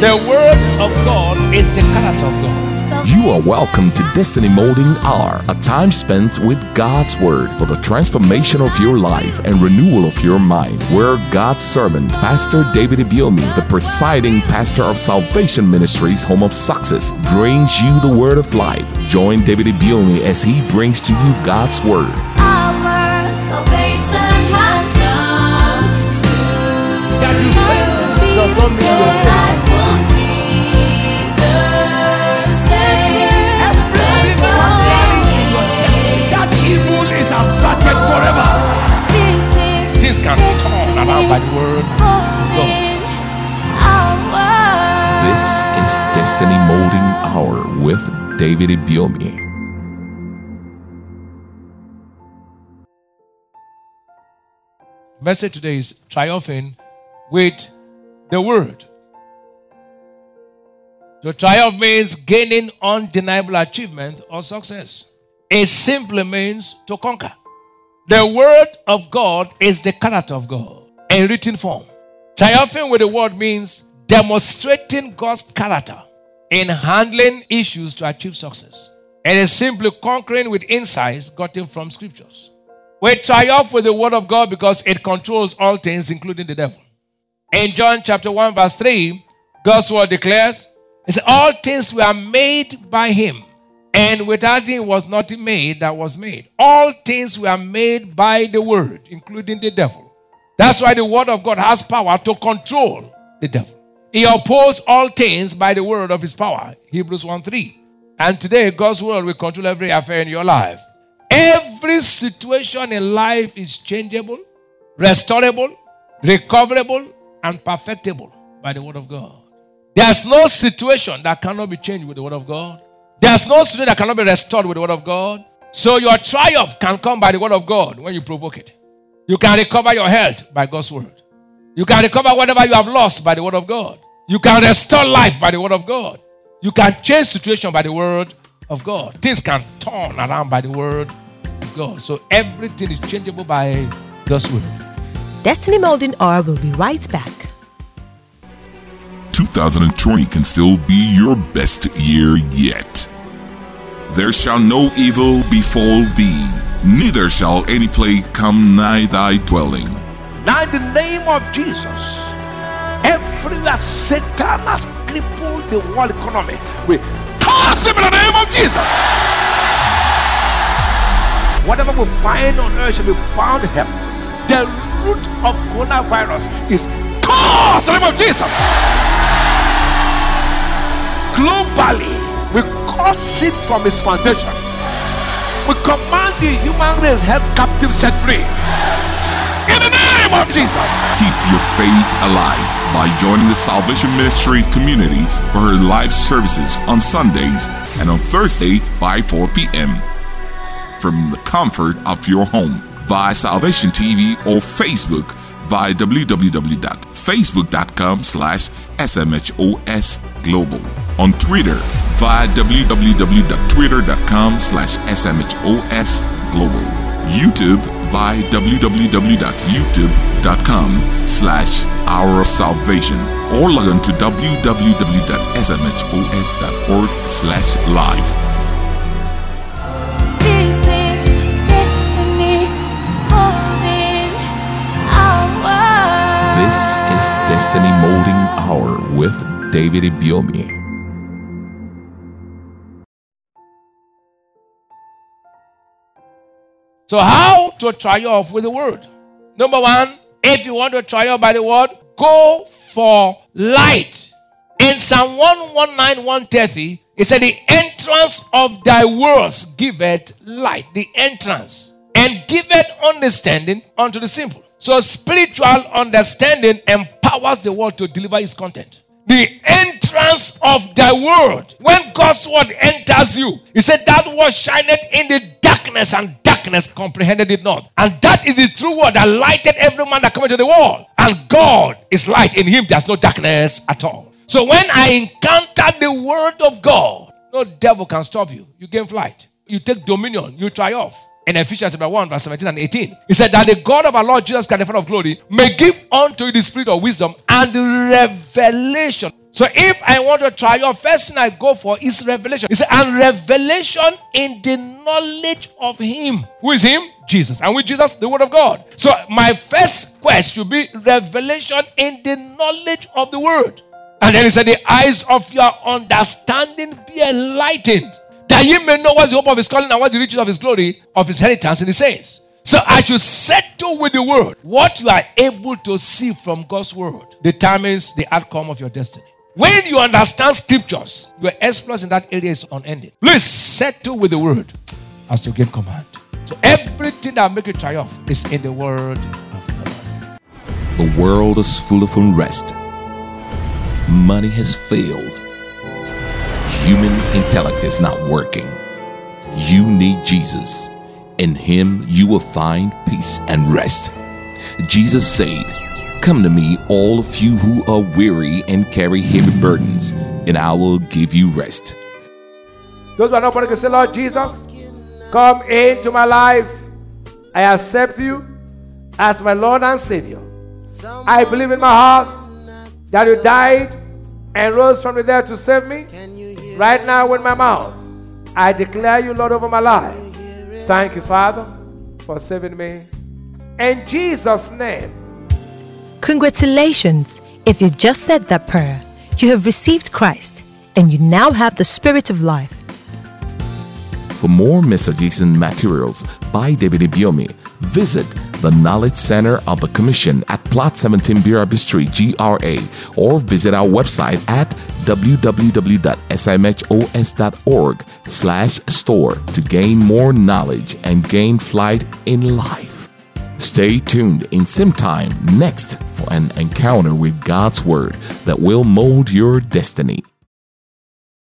The word of God is the character of God. You are welcome to Destiny Molding Hour, a time spent with God's Word for the transformation of your life and renewal of your mind. Where God's servant, Pastor David Ibiyeomie, the presiding pastor of Salvation Ministries, Home of Success, brings you the Word of life. Join David Ibiyeomie as he brings to you God's Word. Turn around by the word of God. in our This is Destiny Molding Hour with David Ibiyeomie. Message today is triumphing with the word. To triumph means gaining undeniable achievement or success. It simply means to conquer. The word of God is the character of God in written form. Triumphing with the word means demonstrating God's character in handling issues to achieve success. It is simply conquering with insights gotten from scriptures. We triumph with the word of God because it controls all things, including the devil. In John chapter 1, verse 3, God's word declares, it says, All things were made by him, and without him was nothing made that was made. All things were made by the word, including the devil. That's why the word of God has power to control the devil. He upholds all things by the word of his power. Hebrews 1 3. And today, God's word will control every affair in your life. Every situation in life is changeable, restorable, recoverable, and perfectable by the word of God. There's no situation that cannot be changed with the word of God. There's no situation that cannot be restored with the word of God. So your triumph can come by the word of God when you provoke it. You can recover your health by God's word. You can recover whatever you have lost by the word of God. You can restore life by the word of God. You can change situation by the word of God. Things can turn around by the word of God. So everything is changeable by God's word. Destiny Molding Hour will be right back. 2020 can still be your best year yet. There shall no evil befall thee, neither shall any plague come nigh thy dwelling. Now, in the name of Jesus, everywhere Satan has crippled the world economy, we toss him in the name of Jesus. Whatever we bind on earth shall be bound in heaven. The root of coronavirus is tossed in the name of Jesus. Globally, we curse it from its foundation. We command human race held captive set free. In the name of Jesus. Keep your faith alive by joining the Salvation Ministry community for her live services on Sundays and on Thursday by 4 p.m. From the comfort of your home via Salvation TV or Facebook via www.facebook.com slash smhos global on Twitter via www.twitter.com slash smhos global YouTube via www.youtube.com slash hour of salvation or log on to www.smhos.org slash live. This is destiny holding our This is Destiny Molding Hour with David Ibiyeomie. So, how to triumph with the word? Number one, if you want to triumph by the word, go for light. In Psalm 119, 130, it said, The entrance of thy words giveth light. The entrance. And giveth understanding unto the simple. So, spiritual understanding empowers the word to deliver its content. The entrance of thy word. When God's word enters you, he said, That word shineth in the darkness, and darkness comprehended it not. And that is the true word that lighted every man that cometh to the world. And God is light. In him there's no darkness at all. So when I encounter the word of God, no devil can stop you. You gain flight. You take dominion. You triumph. In Ephesians chapter 1, verse 17 and 18, he said that the God of our Lord Jesus Christ, the Father of glory, may give unto you the spirit of wisdom and revelation. So if I want to triumph, first thing I go for is revelation. He said, and revelation in the knowledge of him. Who is him? Jesus. And with Jesus, the word of God. So my first quest should be revelation in the knowledge of the word. And then he said, the eyes of your understanding be enlightened. That ye may know what's the hope of his calling and what the riches of his glory, of his inheritance in the saints. So I should settle with the word. What you are able to see from God's word determines the outcome of your destiny. When you understand scriptures, your exploits in that area is unending. Please settle with the word as to gain command. So everything that make you triumph is in the word of God. The world is full of unrest. Money has failed. Human intellect is not working. You need Jesus. In Him you will find peace and rest. Jesus said, Come to me, all of you who are weary and carry heavy burdens, and I will give you rest. Those who are not born again say, Lord Jesus, come into my life. I accept you as my Lord and Savior. I believe in my heart that you died and rose from the dead to save me. Right now, with my mouth, I declare you Lord over my life. Thank you, Father, for saving me. In Jesus' name. Congratulations! If you just said that prayer, you have received Christ and you now have the Spirit of life. For more messages and materials by David Ibiyeomie, visit the Knowledge Center of the Commission at Plot 17 Birabi Street, GRA, or visit our website at www.smhos.org slash store to gain more knowledge and gain flight in life. Stay tuned in same time next for an encounter with God's Word that will mold your destiny.